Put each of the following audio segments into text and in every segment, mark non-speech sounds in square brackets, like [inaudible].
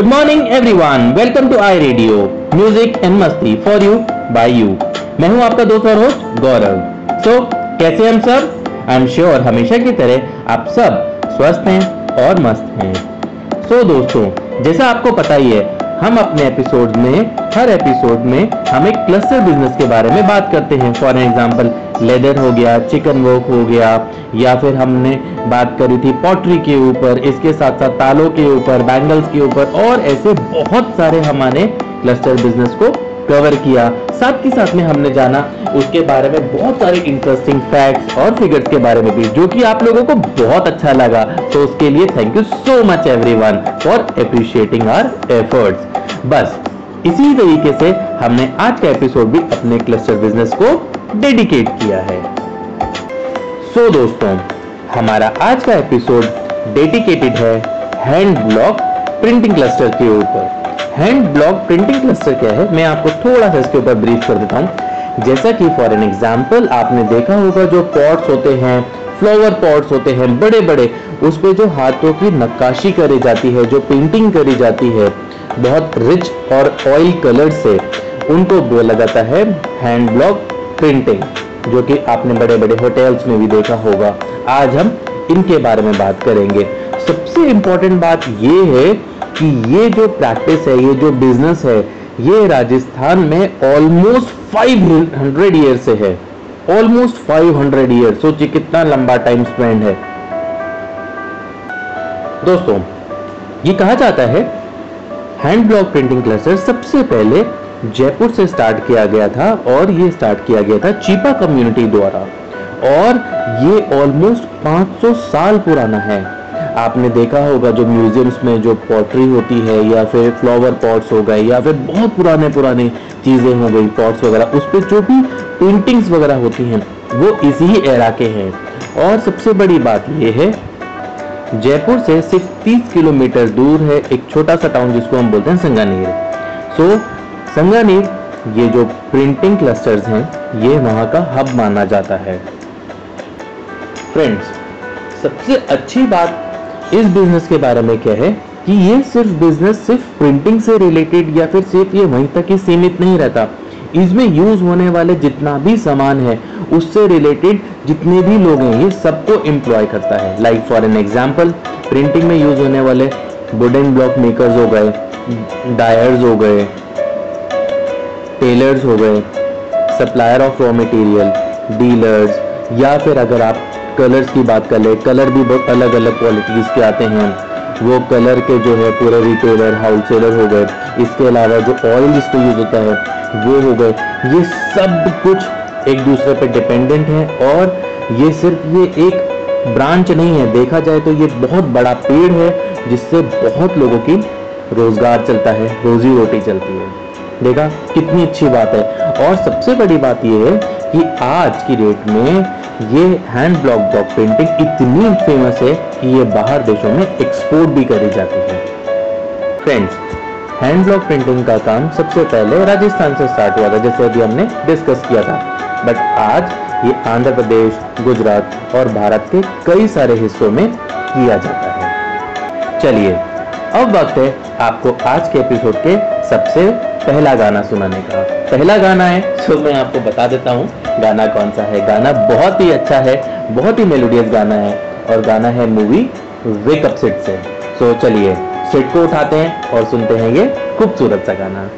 Good morning everyone welcome to I radio music and मस्ती for you by you मैं हूँ आपका दोस्त और होस्ट गौरव. So, कैसे हम सब? आई एम श्योर हमेशा की तरह आप सब स्वस्थ हैं और मस्त हैं. सो so, दोस्तों जैसा आपको पता ही है हम अपने एपिसोड में, हर एपिसोड में हम एक क्लस्टर बिज़नेस के बारे में बात करते हैं। फॉर एग्ज़ाम्पल लेदर हो गया चिकन वर्क हो गया, या फिर हमने बात करी थी पॉटरी के ऊपर, इसके साथ साथ तालों के ऊपर बैंगल्स के ऊपर, और ऐसे बहुत सारे हमारे क्लस्टर बिज़नेस को कवर किया। साथ ही साथ में हमने जाना उसके बारे में बहुत सारे इंटरेस्टिंग फैक्ट्स और फिगर्स के बारे में भी जो कि आप लोगों को बहुत अच्छा लगा। तो उसके लिए thank you so much everyone for appreciating our efforts बस इसी तरीके से हमने आज का एपिसोड भी अपने क्लस्टर बिज़नेस को डेडिकेट किया है। सो so, दोस्तों हमारा आज का एपिसोड डेडिकेटेड है हैंड ब्लॉक प्रिंटिंग क्लस्टर के ऊपर। हैंड ब्लॉक प्रिंटिंग क्लस्टर क्या है? मैं आपको थोड़ा सा इसके ऊपर ब्रीफ कर देता हूँ। जैसा कि फॉर एन एग्ज़ाम्पल आपने देखा होगा जो पॉट्स होते हैं फ्लावर पॉट्स होते हैं बड़े बड़े उस पर जो हाथों की नक्काशी करी जाती है, जो पेंटिंग करी जाती है, बहुत रिच और ऑयल कलर से, उनको बोला जाता है हैंड ब्लॉक प्रिंटिंग जो कि आपने बड़े बड़े होटल्स में भी देखा होगा। आज हम इनके बारे में बात करेंगे। सबसे इंपॉर्टेंट बात ये है कि ये जो प्रैक्टिस है, ये जो बिज़नेस है, ये राजस्थान में ऑलमोस्ट 500 ईयर से है। ऑलमोस्ट 500 ईयर सोचिए कितना लंबा टाइम स्पेंड है। दोस्तों, ये कहा जाता है हैंड ब्लॉक प्रिंटिंग क्लस्टर सबसे पहले जयपुर से स्टार्ट किया गया था और ये स्टार्ट किया गया था चीपा कम्युनिटी द्वारा। और ये ऑलमोस्ट 500 साल पुराना है। आपने देखा होगा जो म्यूजियम्स में जो पॉटरी होती है या फिर फ्लावर पॉट्स हो गए या फिर बहुत पुराने पुराने चीज़ें हो गई पॉट्स वगैरह उस पर जो भी पेंटिंग्स वगैरह होती हैं वो इसी एरा के हैं। और सबसे बड़ी बात ये है जयपुर से सिर्फ़ 30 किलोमीटर दूर है एक छोटा सा टाउन जिसको हम बोलते हैं संगानेर। सो so, संगानेर ये जो प्रिंटिंग क्लस्टर्स हैं ये वहाँ का हब माना जाता है। फ्रेंड्स सबसे अच्छी बात इस बिज़नेस के बारे में क्या है कि ये सिर्फ़ बिज़नेस सिर्फ़ प्रिंटिंग से रिलेटेड या फिर सिर्फ़ ये वहीं तक ही सीमित नहीं रहता। इसमें यूज़ होने वाले जितना भी सामान है, उससे रिलेटेड जितने भी लोग हैं, ये सबको एम्प्लॉय करता है। Like for an example printing में यूज़ होने वाले वुडन ब्लॉक मेकर्स हो गए डायर्स हो गए टेलर्स हो गए supplier of raw material dealers या फिर अगर आप कलर्स की बात कर ले, कलर भी बहुत अलग अलग क्वालिटीज़ के आते हैं। वो कलर के जो है पूरे रिटेलर होलसेलर हो गए। इसके अलावा जो ऑयल जिस पर यूज़ होता है, वो हो गए। ये सब कुछ एक दूसरे पर डिपेंडेंट है और ये सिर्फ़ ये एक ब्रांच नहीं है। देखा जाए तो ये बहुत बड़ा पेड़ है, जिससे बहुत लोगों की रोज़गार चलता है, रोजी रोटी चलती है। देखा, कितनी अच्छी बात है। और सबसे बड़ी बात यह है कि आज की डेट में ये हैंड ब्लॉक ब्लॉक पेंटिंग इतनी फ़ेमस है कि ये बाहर देशों में एक्सपोर्ट भी करी जाती है। फ्रेंड्स हैंड ब्लॉक प्रिंटिंग का काम सबसे पहले राजस्थान से स्टार्ट हुआ था, जैसे अभी हमने डिस्कस किया था। बट आज ये आंध्र प्रदेश, गुजरात और भारत के कई सारे हिस्सों में किया जाता है। चलिए, अब वक्त है आपको आज के एपिसोड के सबसे पहला गाना सुनाने का। पहला गाना है जो मैं आपको बता देता हूँ, गाना कौन सा है? गाना बहुत ही अच्छा है, बहुत ही मेलोडियस गाना है, और गाना है मूवी वेकअप सिट से। सो चलिए सिट को उठाते हैं और सुनते हैं ये खूबसूरत सा गाना।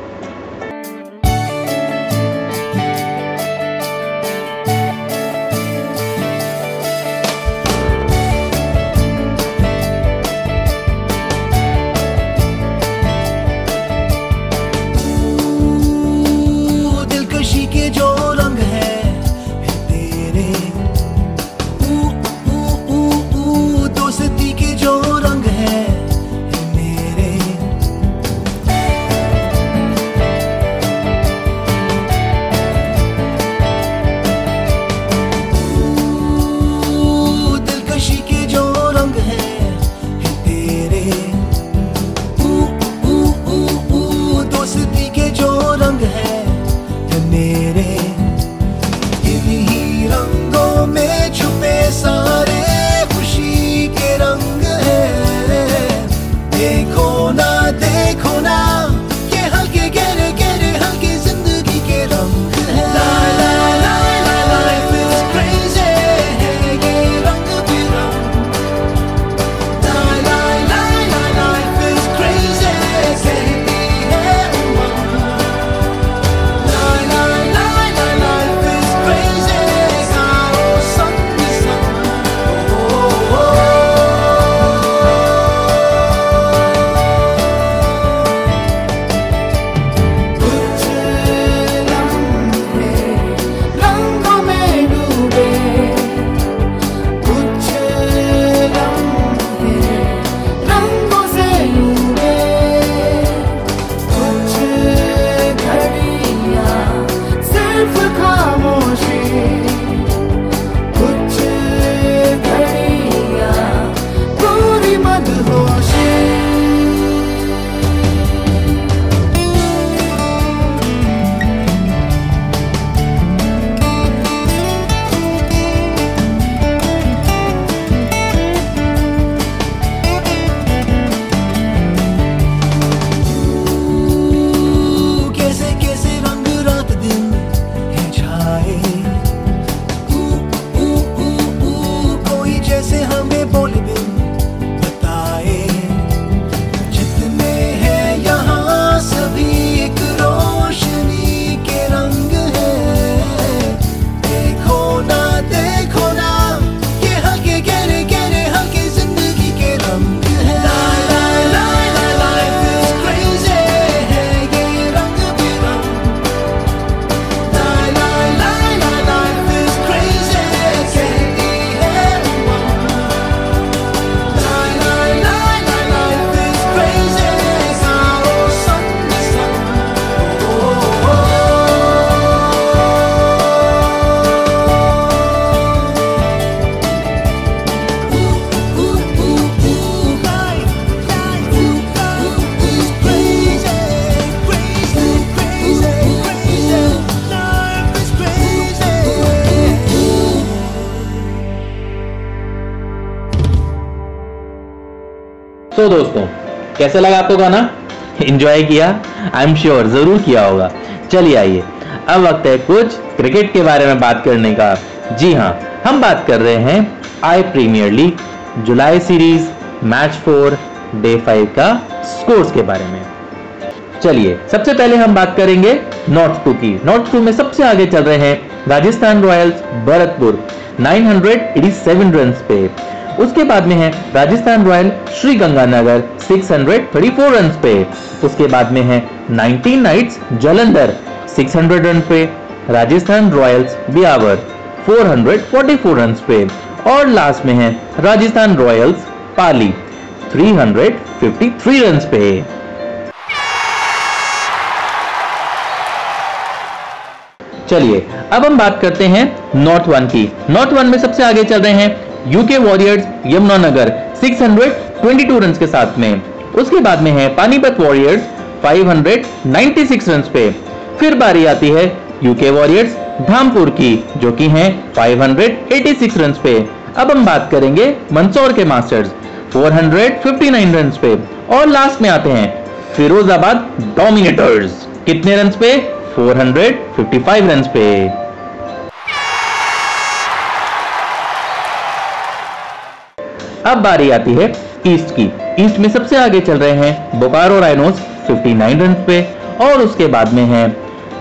कैसे लगा आपको गाना एंजॉय किया? आई एम श्योर ज़रूर किया होगा। चलिए आइए। अब वक्त है कुछ क्रिकेट के बारे में बात करने का। जी हाँ हम बात कर रहे हैं I premier league July series match four day five का स्कोर्स के बारे में। चलिए, सबसे पहले हम बात करेंगे नॉर्थ टू की। नॉर्थ टू में सबसे आगे चल रहे हैं राजस्थान रॉयल्स भरतपुर। 987 रन पे। उसके बाद में है राजस्थान रॉयल श्री गंगानगर 634 रन पे। उसके बाद में है 19 नाइट्स जलंधर 600 रन पे। राजस्थान रॉयल्स बियावर 444 रन पे। और लास्ट में है राजस्थान रॉयल्स पाली 353 रन पे। चलिए, अब हम बात करते हैं नॉर्थ वन की। नॉर्थ वन में सबसे आगे चल रहे हैं यूके वॉरियर्स यमुनानगर 622 रन के साथ में। उसके बाद में है पानीपत वॉरियर्स 596 रन पे। फिर बारी आती है यूके वॉरियर्स धामपुर की, जो कि हैं 586 रन पे। अब हम बात करेंगे मंदसौर के मास्टर्स 459 रन पे। और लास्ट में आते हैं फिरोजाबाद डोमिनेटर्स कितने रन पे? 455 रन पे। अब बारी आती है ईस्ट की। ईस्ट में सबसे आगे चल रहे हैं बोकारो राइनोस 59 रन पे, और उसके बाद में है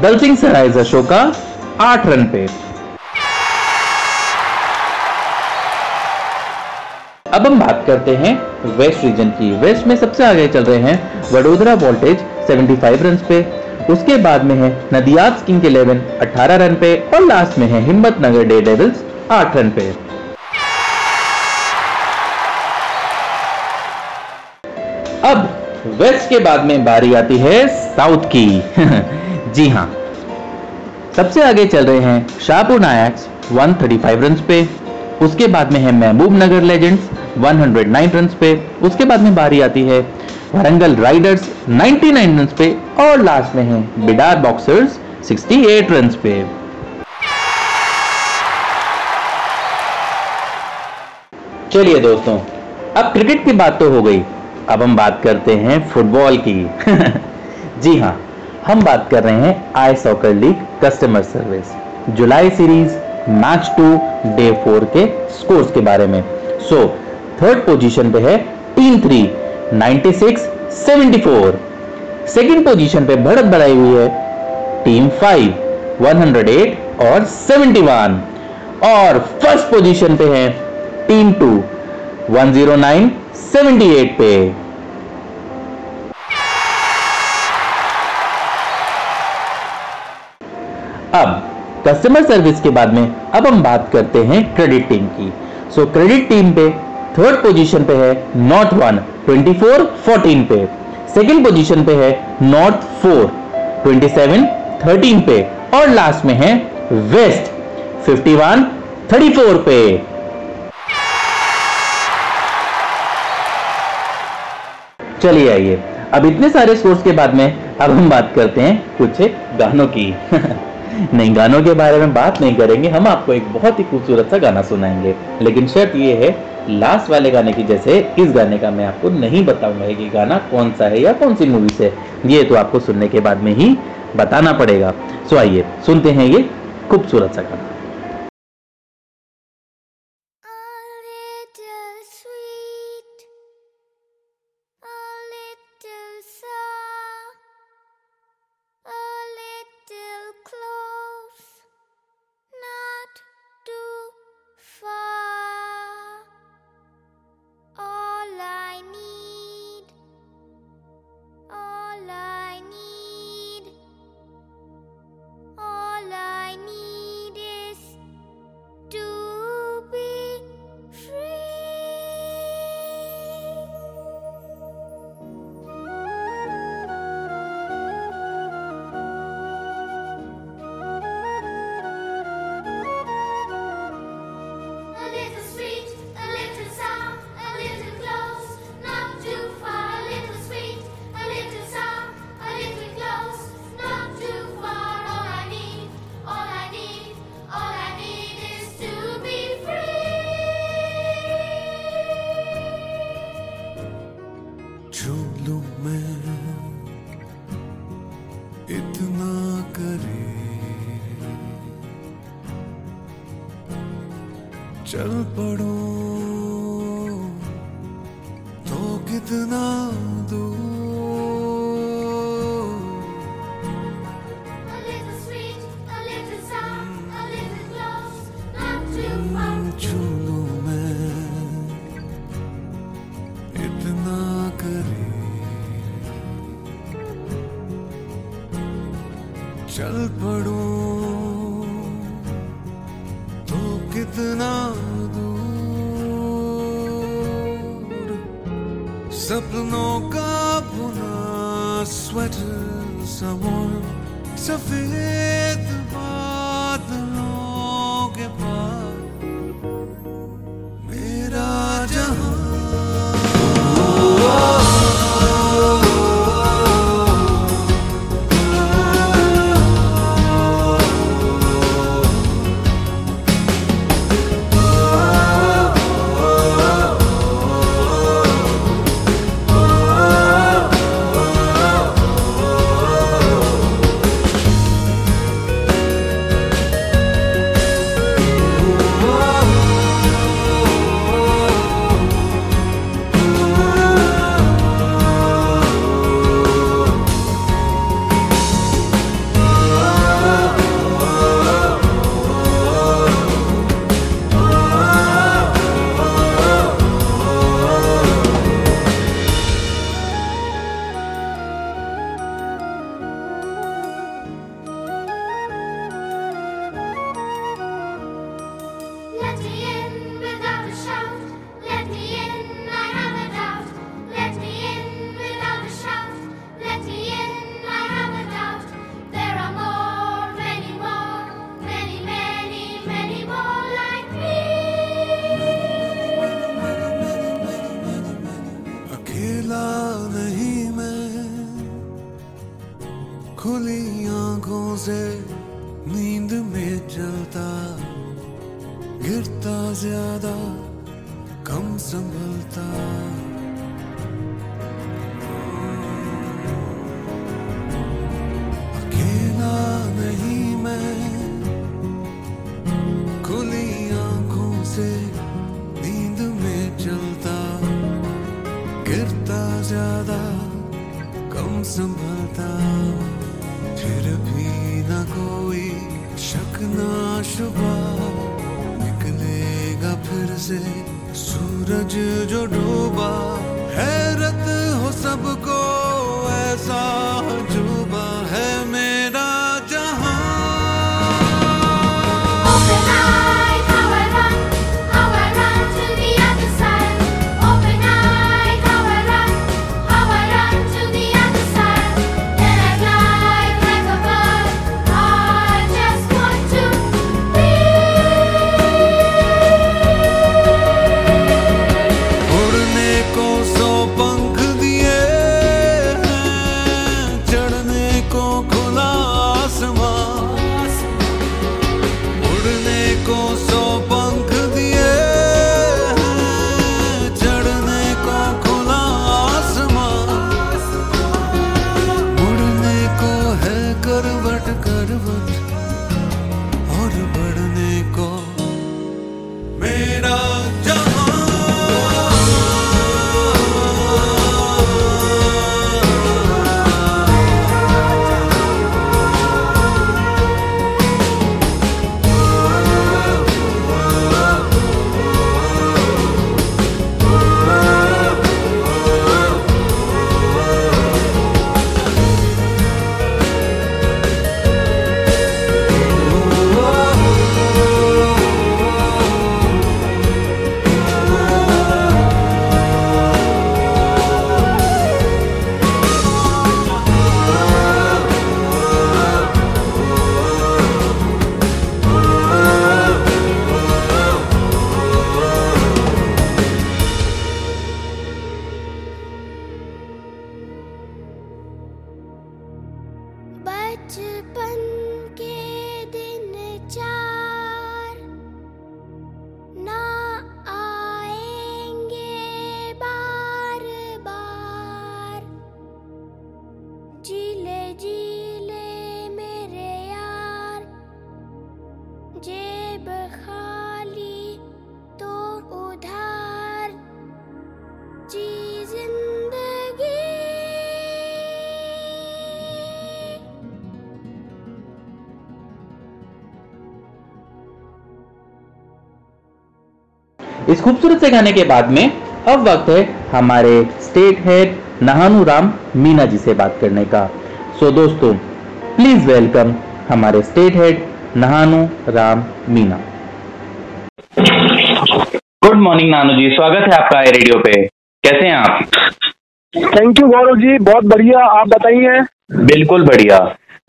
दलसिंह सराय अशोका 8 रन पे। अब हम बात करते हैं वेस्ट रीजन की। वेस्ट में सबसे आगे चल रहे हैं वडोदरा वोल्टेज 75 रन पे। उसके बाद में है नदियात किंग इलेवन 18 रन पे, और लास्ट में है Himmat Nagar day devils 8 run पे। अब वेस्ट के बाद में बारी आती है साउथ की। [laughs] जी हाँ। सबसे आगे चल रहे हैं शाहपुर नायक्स 135 रन पे, उसके बाद में है महबूब नगर लेजेंड्स 109 रन पे, उसके बाद में बारी आती है वरंगल राइडर्स 99 रन पे, और लास्ट में है बिडार बॉक्सर्स 68 रन पे। चलिए दोस्तों, अब क्रिकेट की बात तो हो गई। अब हम बात करते हैं फुटबॉल की। [laughs] जी हाँ हम बात कर रहे हैं I soccer league customer service. July series, match two, day four के स्कोर्स के बारे में। सो थर्ड पोजीशन पे है टीम थ्री 96 74 सेकंड पोजीशन पे बढ़त बढ़ाई हुई है टीम फाइव 108 और 71 और फ़र्स्ट पोजीशन पे है टीम टू 109 78 पे। अब कस्टमर सर्विस के बाद में, अब हम बात करते हैं क्रेडिट टीम की। सो क्रेडिट टीम पे थर्ड पोजीशन पे है नॉर्थ वन 24 14 पे। सेकंड पोजीशन पे है नॉर्थ फोर 27 13 पे। और लास्ट में है वेस्ट 51 34 पे। चलिए आइए। अब इतने सारे स्कोर्स के बाद में, अब हम बात करते हैं कुछ गानों की। [laughs] नहीं गानों के बारे में बात नहीं करेंगे, हम आपको एक बहुत ही खूबसूरत सा गाना सुनाएँगे। लेकिन शर्त ये है लास्ट वाले गाने की जैसे इस गाने का मैं आपको नहीं बताऊँगा कि गाना कौन सा है या कौन सी मूवी से ये तो आपको सुनने के बाद में ही बताना पड़ेगा। सो आइए, सुनते हैं ये खूबसूरत सा गाना। जीले जीले मेरे यार। जेब खाली तो उधार। जी ज़िंदगी। इस खूबसूरत से गाने के बाद में अब वक्त है हमारे स्टेट हेड नहानू राम मीना जी से बात करने का। सो so, दोस्तों प्लीज़ वेलकम हमारे state head Nahanu Ram Meena. Good morning Nanu ji. स्वागत है आपका आई रेडियो पे। कैसे हैं आप? Thank you Gaurav ji. बहुत बढ़िया। आप बताइए। बिल्कुल बढ़िया।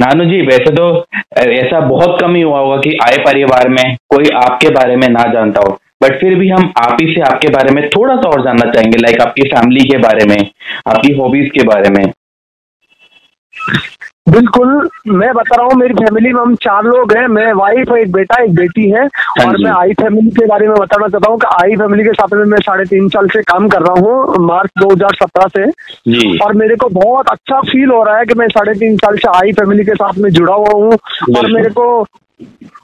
नानू जी वैसे तो ऐसा बहुत कम ही हुआ होगा कि आए परिवार में कोई आपके बारे में ना जानता हो। बट फिर भी हम आप ही से आपके बारे में थोड़ा सा और जानना चाहेंगे लाइक आपकी फैमिली के बारे में आपकी हॉबीज के बारे में। बिल्कुल मैं बता रहा हूँ मेरी फैमिली में हम चार लोग हैं मैं वाइफ है एक बेटा एक बेटी है हाँ और मैं आई फैमिली के बारे में बताना चाहता हूँ कि आई फैमिली के साथ में मैं साढ़े तीन साल से काम कर रहा हूँ मार्च 2017 से। जी। और मेरे को बहुत अच्छा फील हो रहा है कि मैं साढ़े तीन साल से आई फैमिली के साथ में जुड़ा हुआ हूँ और मेरे को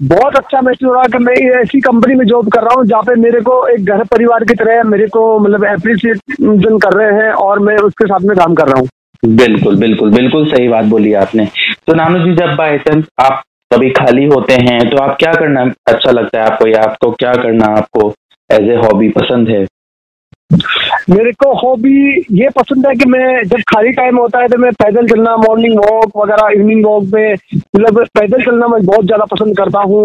बहुत अच्छा महसूस रहा कि मैं ऐसी कंपनी में जॉब कर रहा हूँ, जहाँ पे मेरे को एक घर परिवार की तरह मेरे को मतलब अप्रिसिएशन कर रहे हैं और मैं उसके साथ में काम कर रहा हूँ। बिल्कुल बिल्कुल बिल्कुल सही बात बोली आपने। तो नानू जी, जब बाई चांस आप कभी खाली होते हैं तो आप क्या करना अच्छा लगता है आपको या आपको क्या करना आपको एज ए हॉबी पसंद है? मेरे को हॉबी ये पसंद है कि मैं जब खाली टाइम होता है तो मैं पैदल चलना मॉर्निंग वॉक वगैरह इवनिंग वॉक में मतलब पैदल चलना मैं बहुत ज़्यादा पसंद करता हूँ।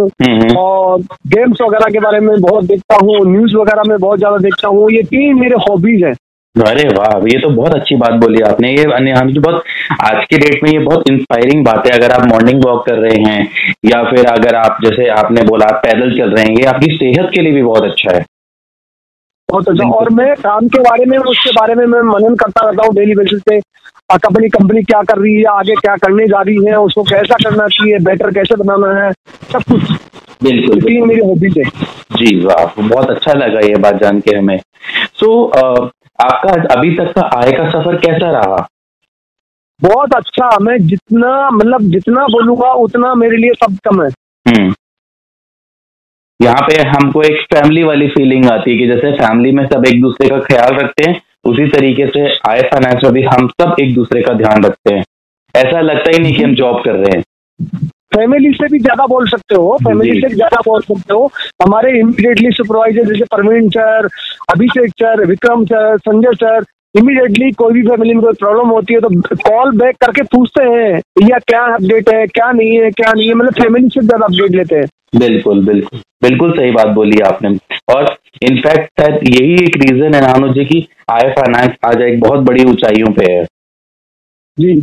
और गेम्स वगैरह के बारे में बहुत देखता हूँ न्यूज़ वगैरह में बहुत ज़्यादा देखता हूँ। ये तीन मेरे हॉबीज हैं। अरे वाह ये तो बहुत अच्छी बात बोली आपने। ये हम जो बहुत आज के डेट में ये बहुत इंस्पायरिंग बात है। अगर आप मॉर्निंग वॉक कर रहे हैं या फिर अगर आप जैसे आपने बोला आप पैदल चल रहे हैं ये आपकी सेहत के लिए भी बहुत अच्छा है। बहुत अच्छा। और मैं काम के बारे में उसके बारे में मैं मनन करता रहता हूँ डेली बेसिस पे कंपनी कंपनी क्या कर रही है आगे क्या करने जा रही है उसको कैसा करना चाहिए बेटर कैसे बनाना है सब कुछ। बिल्कुल तीन मेरी हॉबीज है। जी वाह बहुत अच्छा लगा ये बात जान के हमें। सो so, आपका अभी तक का आय का सफ़र कैसा रहा? बहुत अच्छा मैं जितना मतलब जितना बोलूँगा उतना मेरे लिए सब कम है। हम्म। यहाँ पे हमको एक फैमिली वाली फीलिंग आती है कि जैसे फैमिली में सब एक दूसरे का ख्याल रखते हैं उसी तरीके से आय फाइनेंस में भी हम सब एक दूसरे का ध्यान रखते हैं। ऐसा लगता ही नहीं कि हम जॉब कर रहे हैं। फैमिली से भी ज़्यादा बोल सकते हो फैमिली से भी ज़्यादा बोल सकते हो। हमारे इमीडिएटली सुपरवाइजर जैसे Parveen sir Abhishek sir Vikram sir Sanjay sir immediately कोई भी फैमिली में कोई प्रॉब्लम होती है तो कॉल बैक करके पूछते हैं या क्या अपडेट है, क्या नहीं है, क्या नहीं है? मतलब फैमिली से ज़्यादा अपडेट लेते हैं। बिल्कुल बिल्कुल बिल्कुल सही बात बोली आपने। और इनफैक्ट शायद यही एक रीजन है नानो जी की आई फाइनेंस आज एक बहुत बड़ी ऊंचाइयों पे है। जी।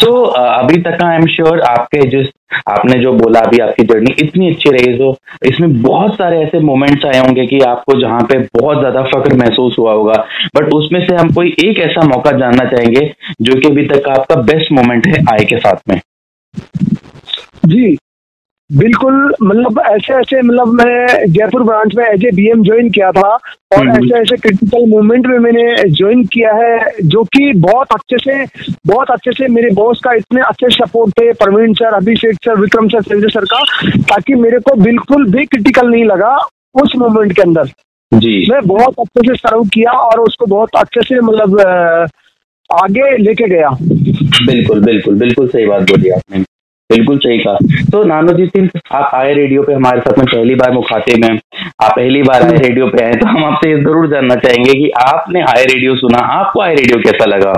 तो अभी तक आई एम श्योर आपके जिस, आपने जो बोला अभी आपकी जर्नी इतनी अच्छी रही तो इसमें बहुत सारे ऐसे मोमेंट्स आए होंगे कि आपको जहाँ पे बहुत ज़्यादा फख्र महसूस हुआ होगा। बट उसमें से हम कोई एक ऐसा मौका जानना चाहेंगे, जो कि अभी तक का आपका बेस्ट मोमेंट है आय के साथ में। जी। बिल्कुल मतलब ऐसे ऐसे मतलब मैं जयपुर ब्रांच में एज ए बीएम ज्वाइन किया था और हम्म। ऐसे ऐसे क्रिटिकल मूवमेंट में मैंने ज्वाइन किया है जो कि बहुत अच्छे से बहुत अच्छे से मेरे बॉस का इतने अच्छे सपोर्ट थे Praveen sir Abhishek sir Vikram sir Sanjay sir का ताकि मेरे को बिल्कुल भी क्रिटिकल नहीं लगा उस मूवमेंट के अंदर। जी। मैं बहुत अच्छे से सर्व किया और उसको बहुत अच्छे से मतलब आगे लेके गया। बिल्कुल बिल्कुल बिल्कुल सही बात बोली आपने। बिल्कुल सही कहा। तो नानो जी सिंह आप आए रेडियो पे हमारे साथ में पहली बार मुखातिब हैं। आप पहली बार आए रेडियो पे आए तो हम आपसे ये ज़रूर जानना चाहेंगे कि आपने आए रेडियो सुना आपको आए रेडियो कैसा लगा?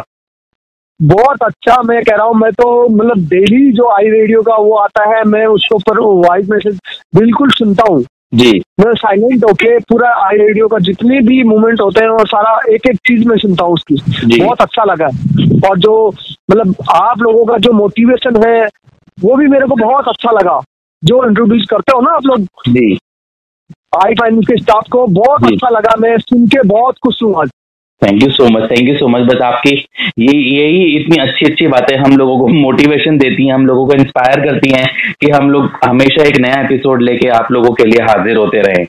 बहुत अच्छा मैं कह रहा हूँ मैं तो मतलब डेली जो आई रेडियो का वो आता है मैं उसके ऊपर वॉइस मैसेज बिल्कुल सुनता हूँ। जी। मैं साइलेंट होके पूरा आई रेडियो का जितने भी मूवमेंट होते हैं और सारा एक एक चीज़ मैं सुनता हूँ उसकी। बहुत अच्छा लगा। और जो मतलब आप लोगों का जो मोटिवेशन है वो भी मेरे को बहुत अच्छा लगा। जो इंट्रोड्यूस करते हो ना आप लोग। जी। आई फाइनेंस के स्टाफ को बहुत अच्छा लगा। मैं सुन के बहुत खुश हूँ आज। Thank you so much thank you so much बस आपकी ये यही इतनी अच्छी अच्छी बातें हम लोगों को मोटिवेशन देती हैं हम लोगों को इंस्पायर करती हैं कि हम लोग हमेशा एक नया एपिसोड लेके आप लोगों के लिए हाजिर होते रहें।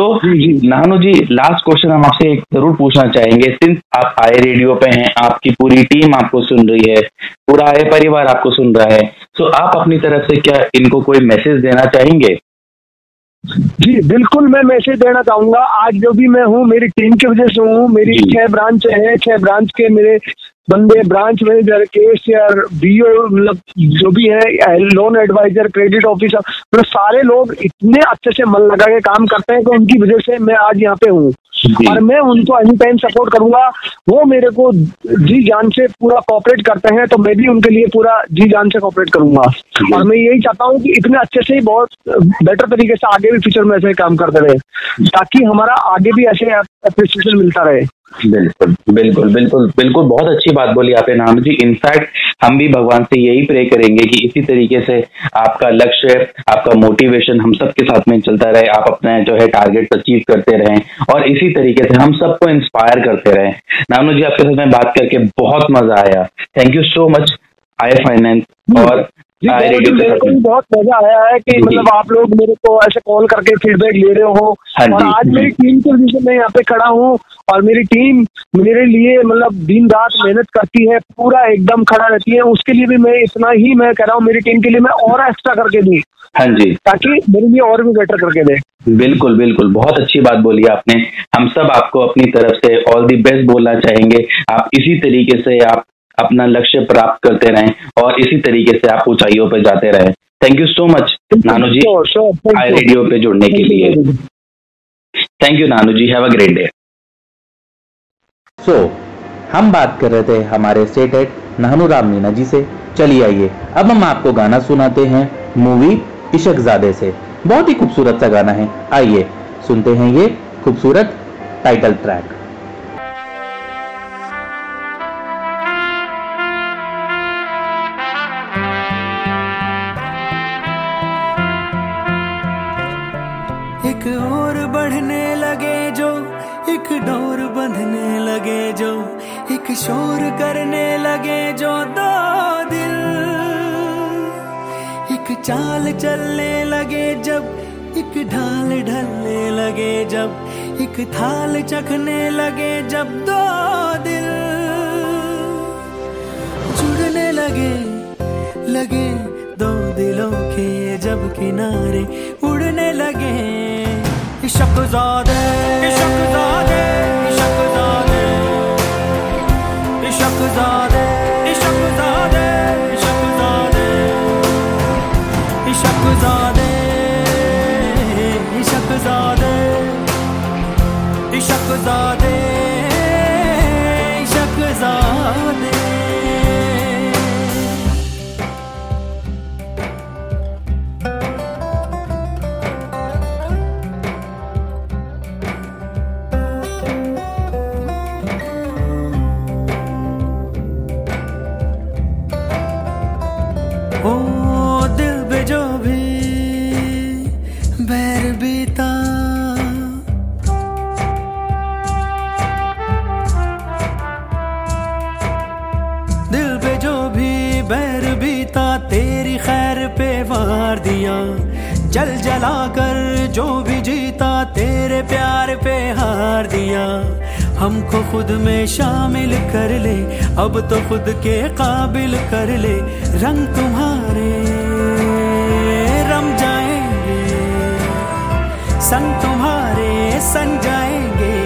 तो। नानू जी लास्ट क्वेश्चन हम आपसे एक ज़रूर पूछना चाहेंगे। सिंस आप आए रेडियो पे हैं आपकी पूरी टीम आपको सुन रही है पूरा आए परिवार आपको सुन रहा है तो आप अपनी तरफ़ से क्या इनको कोई मैसेज देना चाहेंगे? जी बिल्कुल मैं मैसेज देना चाहूँगा। आज जो भी मैं हूँ मेरी टीम की वजह से हूँ। मेरी छह ब्रांच है छह ब्रांच के मेरे बंदे ब्रांच मैनेजर केशियर बीओ मतलब जो भी है लोन एडवाइजर क्रेडिट ऑफिसर मतलब सारे लोग इतने अच्छे से मन लगा के काम करते हैं कि उनकी वजह से मैं आज यहाँ पे हूँ। और मैं उनको एनी टाइम सपोर्ट करूँगा वो मेरे को जी जान से पूरा कॉपरेट करते हैं तो मैं भी उनके लिए पूरा जी जान से कॉपरेट करूँगा। और मैं यही चाहता हूँ कि इतने अच्छे से ही बहुत बेटर तरीके से आगे भी फ्यूचर में ऐसे काम करते रहे ताकि हमारा आगे भी ऐसे अप्रिसिएशन मिलता रहे। बिल्कुल बिल्कुल बिल्कुल बिल्कुल, बहुत अच्छी बात बोली आपने नानू जी। इनफैक्ट हम भी भगवान से यही प्रे करेंगे कि इसी तरीके से आपका लक्ष्य, आपका मोटिवेशन हम सबके साथ में चलता रहे, आप अपना जो है टारगेट अचीव करते रहें और इसी तरीके से हम सबको इंस्पायर करते रहें। नानू जी, आपके साथ में बात करके बहुत मज़ा आया। Thank you so much I finance और जी मेरे को भी बहुत मज़ा आया है कि मतलब आप लोग मेरे को ऐसे कॉल करके फीडबैक ले रहे हो। हाँ और आज मेरी टीम की वजह से मैं यहाँ पे खड़ा हूँ और मेरी टीम मेरे लिए मतलब दिन रात मेहनत करती है पूरा एकदम खड़ा रहती है। उसके लिए भी मैं इतना ही मैं कह रहा हूँ मेरी टीम के लिए मैं और एक्स्ट्रा करके दी। हाँ जी। ताकि मेरे लिए और भी बेटर करके दे। बिल्कुल बिल्कुल। बहुत अच्छी बात बोली आपने। हम सब आपको अपनी तरफ़ से ऑल दी बेस्ट बोलना चाहेंगे। आप इसी तरीके से आप अपना लक्ष्य प्राप्त करते रहें और इसी तरीके से आप ऊंचाइयों पे जाते रहें। Thank you so much Nanu ji I radio पे जुड़ने के लिए। Thank you Nanu ji have a great day so हम बात कर रहे थे हमारे स्टेट हेड नानू राम मीना जी से। चलिए आइए अब हम आपको गाना सुनाते हैं मूवी इशकजादे से। बहुत ही खूबसूरत सा गाना है। आइए सुनते हैं ये खूबसूरत टाइटल ट्रैक डोर बंधने लगे जो, एक शोर करने लगे जो दो दिल। एक चाल चलने लगे जब, एक ढाल ढलने लगे जब, एक थाल चखने लगे जब दो दिल। जुड़ने लगे लगे दो दिलों के जब किनारे, उड़ने लगे। इशक ज़ादे कर ले, अब तो खुद के काबिल कर ले। रंग तुम्हारे रम जाएँगे संग तुम्हारे सन जाएँगे।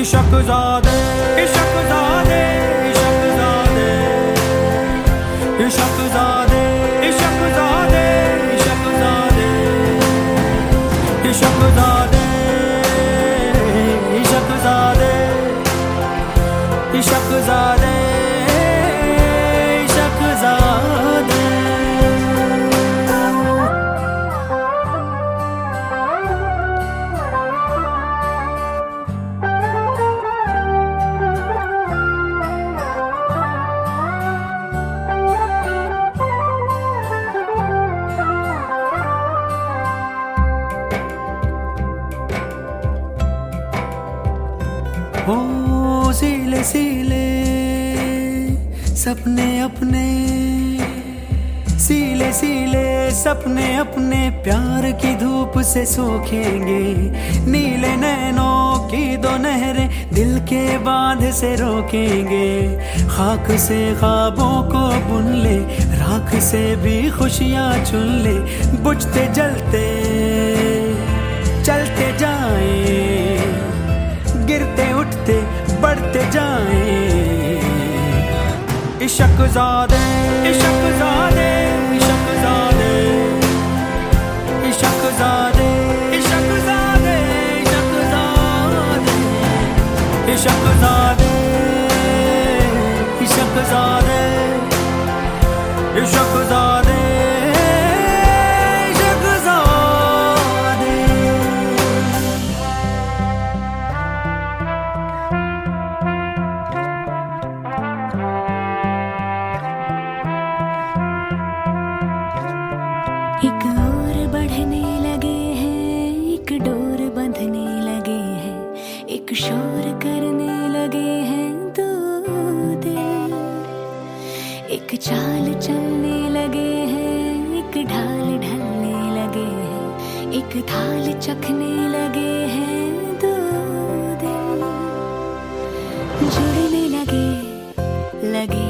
इशक ज़ादे इशक ज़ादे इशक ज़ादे। इशक ज़ादे इशक ज़ादे इशक ज़ादे। इशक chaque chose à हो सीले सीले, सपने अपने। सीले सीले, सपने अपने, प्यार की धूप से सोखेंगे। नीले नैनों की दो नहरें दिल के बाँध से रोकेंगे। खाक से ख्वाबों को बुन ले, राख से भी खुशियाँ चुन ले। बुझते जलते, चलते जाए। उठते, बढ़ते जाए। इशक ज़ादे इशक ज़ादे इशक ज़ादे। इशक ज़ादे इशक ज़ादे इशक ज़ादे। इशक ज़ादे इशक ज़ादे। इशक ज़ादे। चखने लगे हैं दो दिल जुड़ने लगे लगे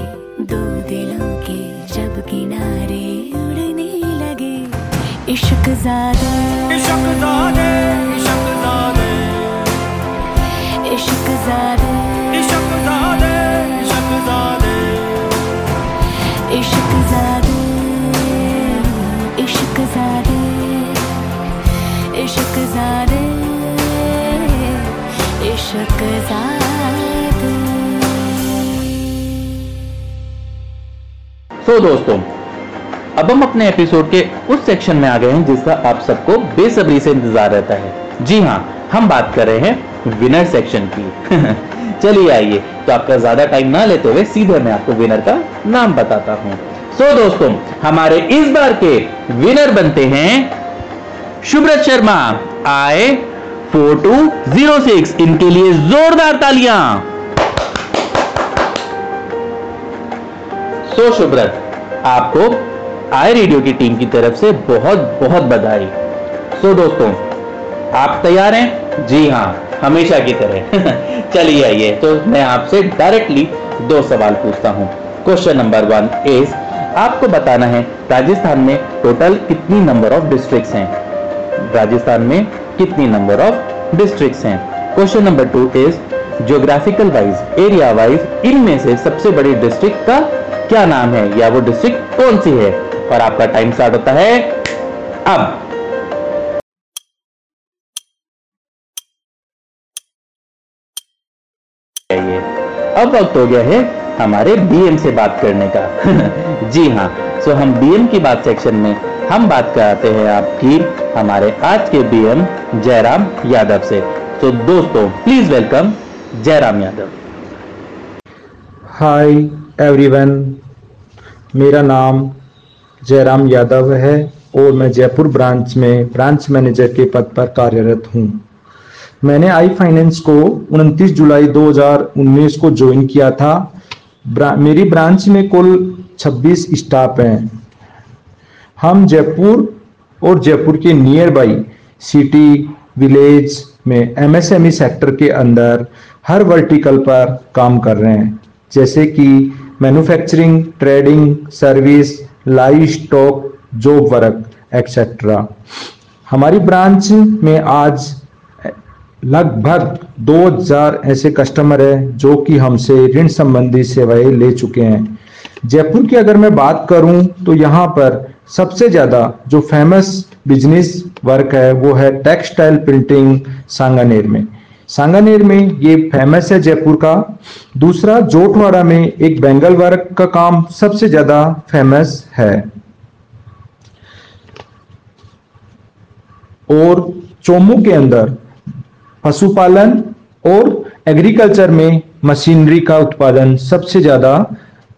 दो दिलों के जब किनारे उड़ने लगे। इश्क ज़्यादा इश्क ज़्यादा इशक ज़ादे इश्क ज़ादे इश्क ज़ादे इश्क ज़ादे। सो दोस्तों, अब हम अपने एपिसोड के उस सेक्शन में आ गए हैं जिसका आप सबको बेसब्री से इंतज़ार रहता है। जी हाँ हम बात कर रहे हैं विनर सेक्शन की। [laughs] चलिए आइए तो आपका ज़्यादा टाइम ना लेते हुए सीधे मैं आपको विनर का नाम बताता हूँ। सो दोस्तों, हमारे इस बार के विनर बनते हैं शुभ्रत शर्मा, आए फोर टू ज़ीरो सिक्स। इनके लिए जोरदार तालियाँ। सो शुभ्रत, आपको आई रेडियो की टीम की तरफ़ से बहुत बहुत बधाई। सो दोस्तों, आप तैयार हैं? जी हाँ हमेशा की तरह। [laughs] चलिए आइए तो मैं आपसे डायरेक्टली दो सवाल पूछता हूँ। क्वेश्चन नंबर वन इज़ आपको बताना है, राजस्थान में टोटल कितनी नंबर ऑफ़ डिस्ट्रिक्ट्स हैं? राजस्थान में कितनी नंबर ऑफ़ डिस्ट्रिक्ट्स हैं? Question number two is geographical wise area wise इनमें से सबसे बड़ी डिस्ट्रिक्ट का क्या नाम है? या वो डिस्ट्रिक्ट कौन सी है? और आपका टाइम स्टार्ट होता है अब। अब वक्त हो गया है हमारे बीएम से बात करने का। [laughs] जी हाँ सो हम बीएम की बात सेक्शन में हम बात कराते हैं आपकी, हमारे आज के बीएम जयराम यादव से। तो दोस्तों please welcome Jairam Yadav. Hi everyone मेरा नाम जयराम यादव है और मैं जयपुर ब्रांच में ब्रांच मैनेजर के पद पर कार्यरत हूँ। मैंने आई फाइनेंस को 29 जुलाई 2019 को ज्वाइन किया था। ब्रा, मेरी ब्रांच में कुल 26 स्टाफ हैं। हम जयपुर और जयपुर के नियर बाई सिटी विलेज में एमएसएमई सेक्टर के अंदर हर वर्टिकल पर काम कर रहे हैं। जैसे कि manufacturing trading service livestock job work etcetera हमारी ब्रांच में आज लगभग 2000 ऐसे कस्टमर हैं जो कि हमसे ऋण संबंधी सेवाएँ ले चुके हैं। जयपुर की अगर मैं बात करूँ तो यहाँ पर सबसे ज़्यादा जो फ़ेमस बिज़नेस वर्क है, वो है टेक्सटाइल प्रिंटिंग सांगानेर में। सांगानेर में ये फ़ेमस है जयपुर का। दूसरा, जोटवाड़ा में एक बेंगल वर्क का काम सबसे ज़्यादा फ़ेमस है। और चोमू के अंदर पशुपालन और एग्रीकल्चर में मशीनरी का उत्पादन सबसे ज़्यादा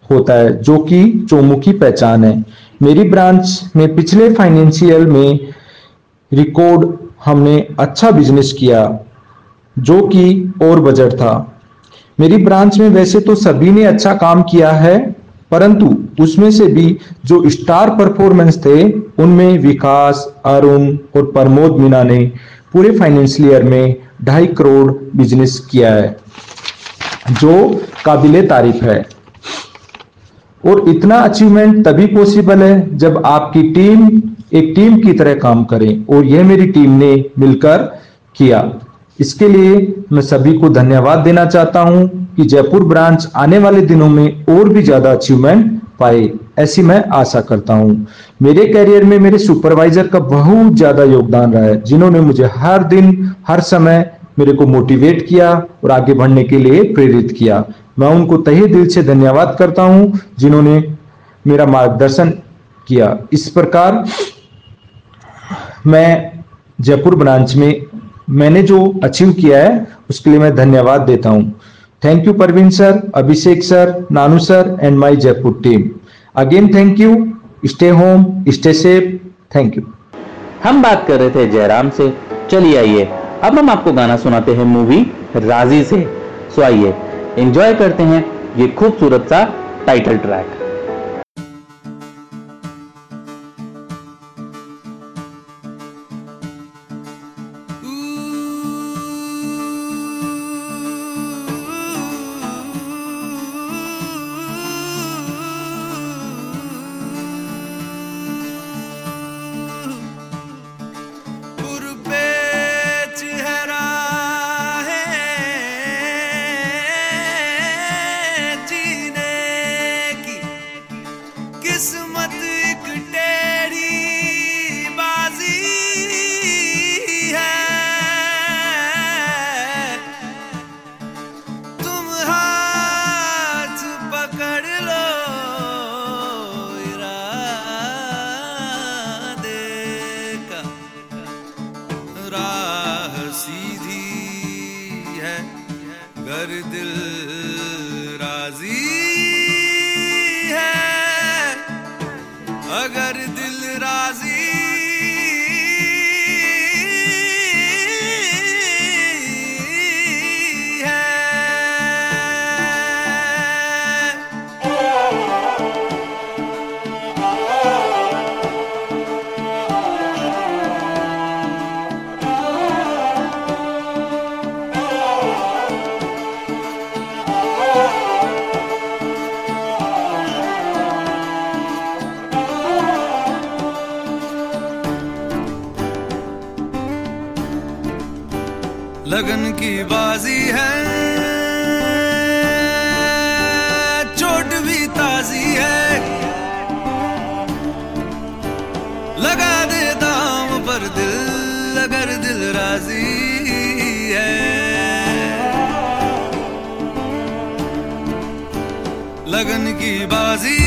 होता है, जो कि चोमू की पहचान है। मेरी ब्रांच में पिछले फाइनेंशियल में रिकॉर्ड हमने अच्छा बिज़नेस किया, जो कि और बजट था। मेरी ब्रांच में वैसे तो सभी ने अच्छा काम किया है, परंतु उसमें से भी जो स्टार परफॉर्मेंस थे, उनमें विकास, अरुण और प्रमोद मीना ने पूरे फाइनेंशियल ईयर में ढाई करोड़ बिज़नेस किया है, जो काबिले तारीफ़ है। और इतना अचीवमेंट तभी पॉसिबल है जब आपकी टीम एक टीम की तरह काम करे, और यह मेरी टीम ने मिलकर किया। इसके लिए मैं सभी को धन्यवाद देना चाहता हूँ कि जयपुर ब्रांच आने वाले दिनों में और भी ज़्यादा अचीवमेंट पाए। ऐसी मैं आशा करता हूँ। मेरे करियर में मेरे सुपरवाइजर का बहुत ज़्यादा योगदान रहा है, जिन्होंने मुझे हर दिन, हर समय मेरे को मोटिवेट किया और आगे बढ़ने के लिए प्रेरित किया। मैं उनको तहे दिल से धन्यवाद करता हूँ, जिन्होंने मेरा मार्गदर्शन किया। इस प्रकार मैं जयपुर ब्रांच में मैंने जो अचीव किया है, उसके लिए मैं धन्यवाद देता हूँ। Thank you Parveen sir Abhishek sir Nanu sir and my Jaipur team again thank you stay home stay safe thank you हम बात कर रहे थे जयराम से। चलिए आइए। अब हम आपको गाना सुनाते हैं मूवी राज़ी से। सो आइए। एंजॉय करते हैं ये खूबसूरत सा टाइटल ट्रैक ताजी है। लगा दे दाम पर दिल अगर दिल राज़ी है। लगन की बाजी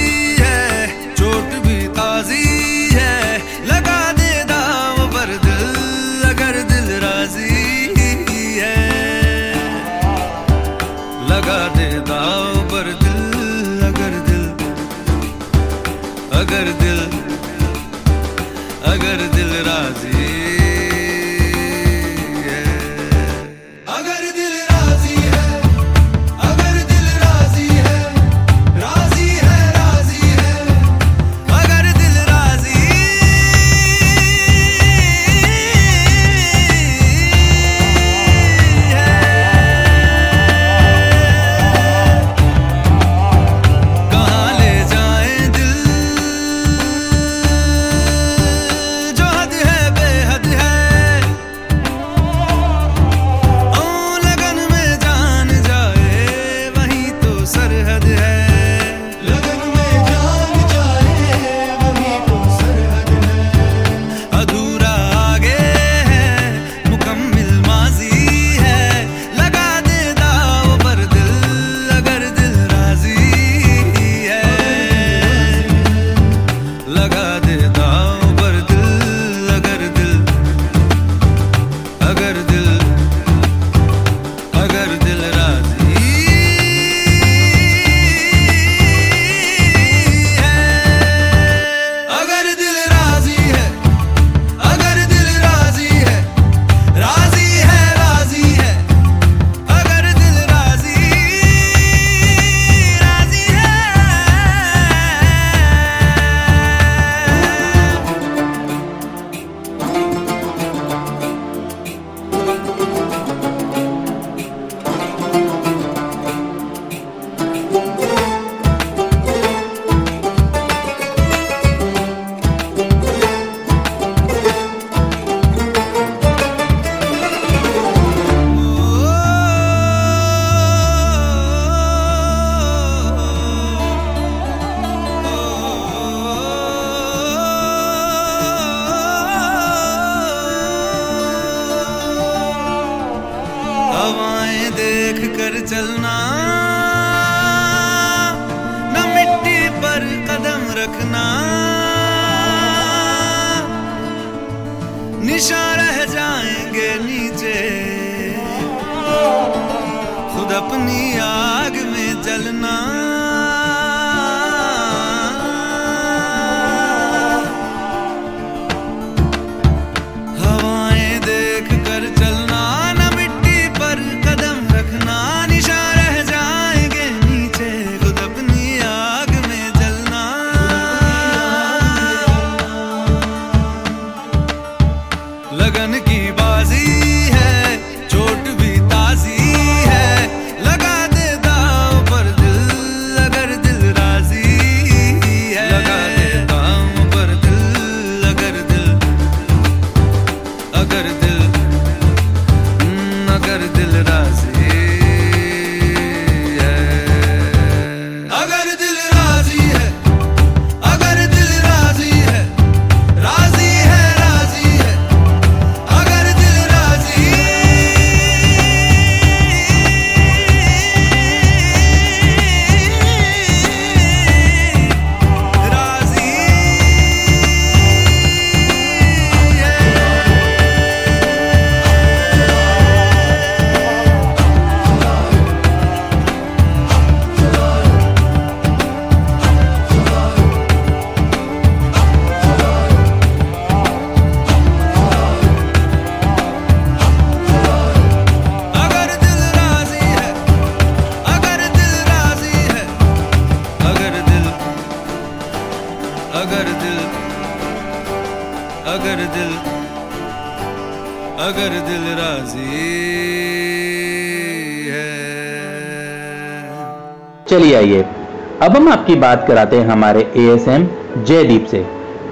अब हम आपकी बात कराते हैं हमारे ए एस एम जयदीप से।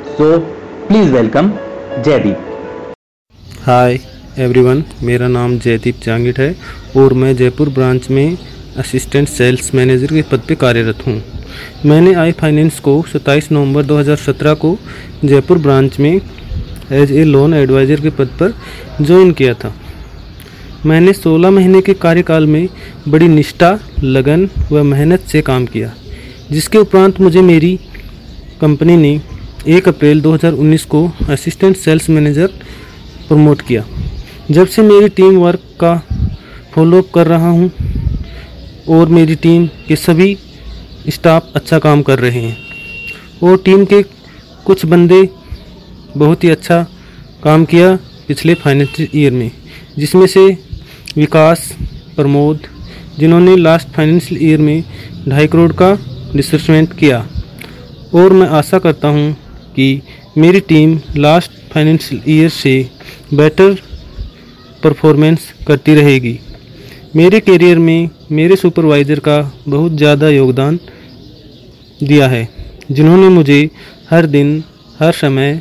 So please welcome Jaideep. Hi everyone मेरा नाम जयदीप जांगिट है और मैं जयपुर ब्रांच में असिस्टेंट सेल्स मैनेजर के पद पे कार्यरत हूँ। मैंने आई फाइनेंस को 27 नवंबर 2017 को जयपुर ब्रांच में एज ए लोन एडवाइज़र के पद पर ज्वाइन किया था। मैंने 16 महीने के कार्यकाल में बड़ी निष्ठा, लगन व मेहनत से काम किया। जिसके उपरांत मुझे मेरी कंपनी ने 1 अप्रैल 2019 को असिस्टेंट सेल्स मैनेजर प्रमोट किया। जब से मेरी टीम वर्क का फॉलोअप कर रहा हूँ और मेरी टीम के सभी स्टाफ अच्छा काम कर रहे हैं और टीम के कुछ बंदे बहुत ही अच्छा काम किया पिछले फाइनेंशियल ईयर में, जिसमें से विकास, प्रमोद, जिन्होंने लास्ट फाइनेंशियल ईयर में ढाई करोड़ का डिसबर्समेंट किया। और मैं आशा करता हूँ कि मेरी टीम लास्ट फाइनेंशियल ईयर से बेटर परफॉर्मेंस करती रहेगी। मेरे करियर में मेरे सुपरवाइज़र का बहुत ज़्यादा योगदान दिया है, जिन्होंने मुझे हर दिन, हर समय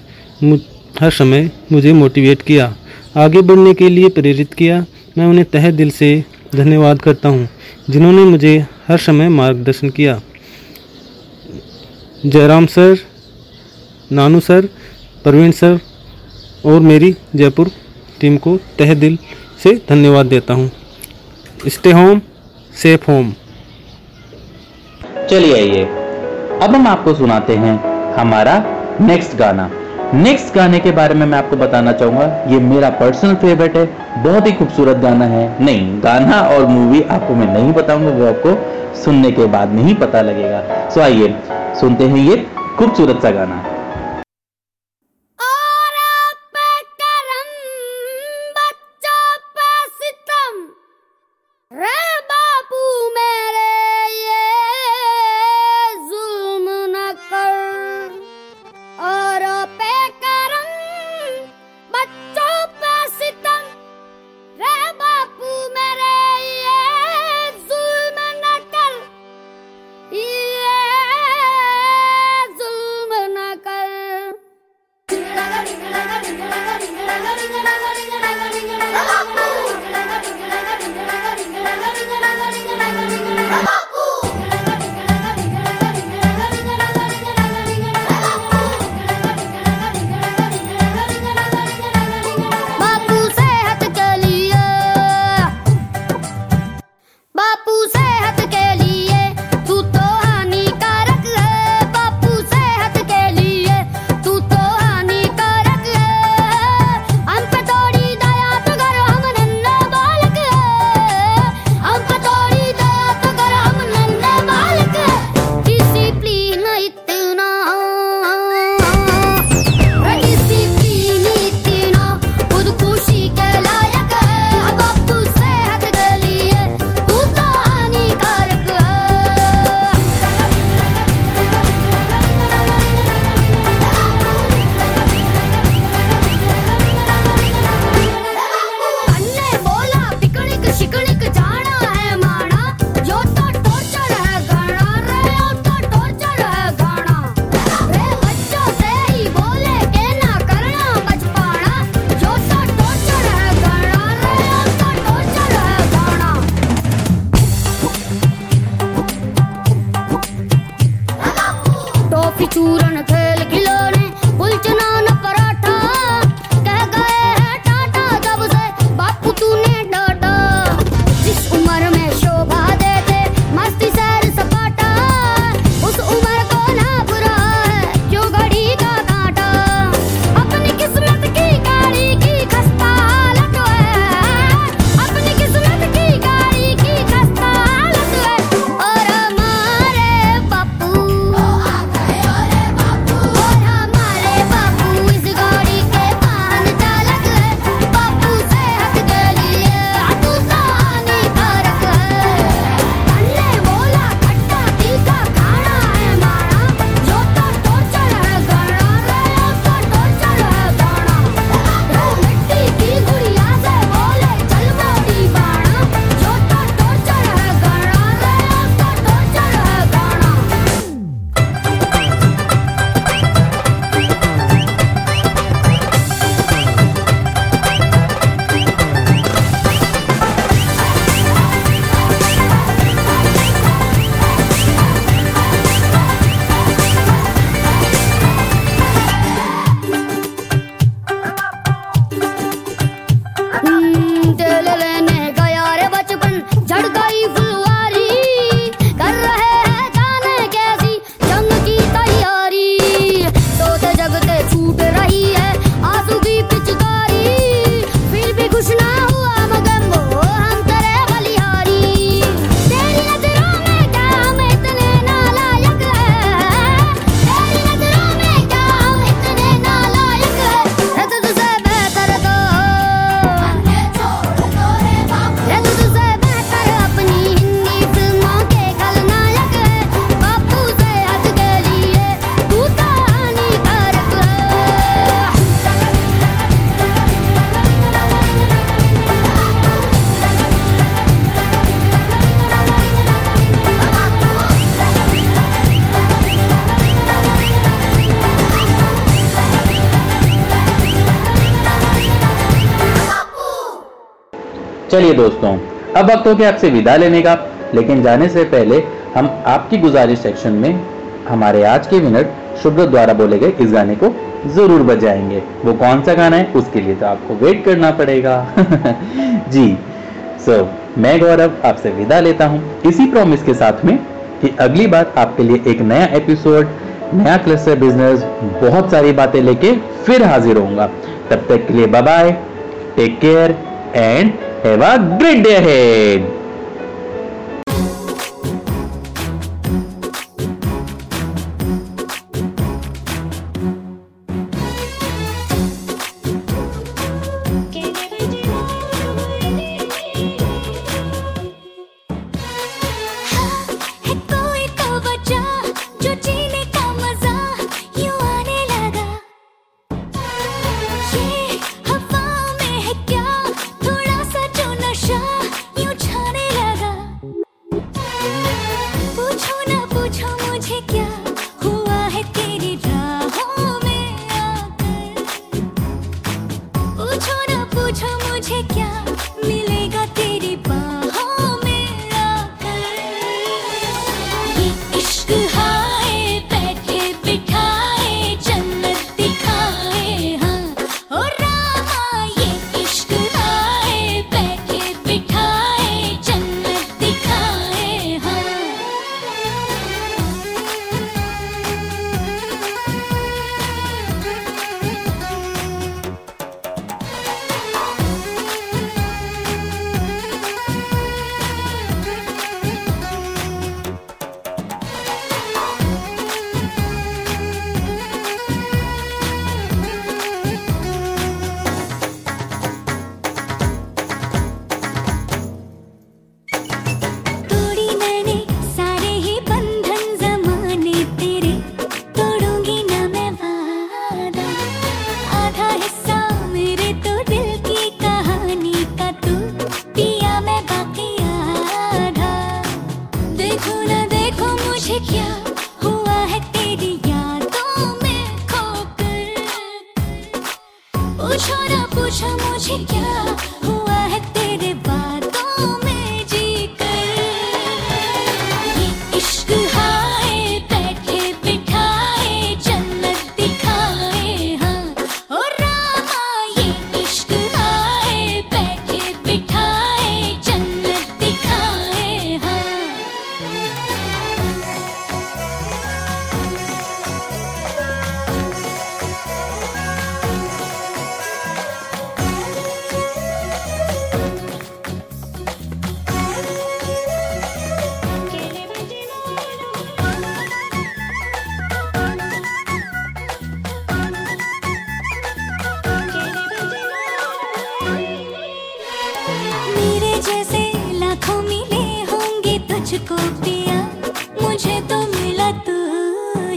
हर समय मुझे मोटिवेट किया, आगे बढ़ने के लिए प्रेरित किया। मैं उन्हें तहे दिल से धन्यवाद करता हूँ, जिन्होंने मुझे हर समय मार्गदर्शन किया। Jairam sir, Nanu sir, Praveen sir और मेरी जयपुर टीम को तह दिल से धन्यवाद देता हूँ। Stay home, safe home. चलिए आइए, अब हम आपको सुनाते हैं हमारा नेक्स्ट गाना। नेक्स्ट गाने के बारे में मैं आपको बताना चाहूँगा, ये मेरा पर्सनल फेवरेट है, बहुत ही खूबसूरत गाना है। नहीं, गाना और मूवी आपको मैं नहीं बताऊँगा, वो आपको सुनने के बाद नहीं पता लगेगा। सो आइए, सुनते हैं ये खूबसूरत सा गाना। दोस्तों अब वक्त हो गया आपसे विदा लेने का। लेकिन जाने से पहले हम आपकी गुजारिश सेक्शन में हमारे आज के मिनट शुभ्र द्वारा बोले गए इस गाने को ज़रूर बजाएँगे। वो कौन सा गाना है उसके लिए तो आपको वेट करना पड़ेगा। [laughs] जी सो so, मैं गौरव आपसे विदा लेता हूँ। इसी प्रॉमिस के साथ में कि अगली बार आपके लिए एक नया एपिसोड नया क्लस्टर बिज़नेस बहुत सारी बातें लेके फिर हाजिर होऊँगा। तब तक के लिए bye take care and have a great day ahead.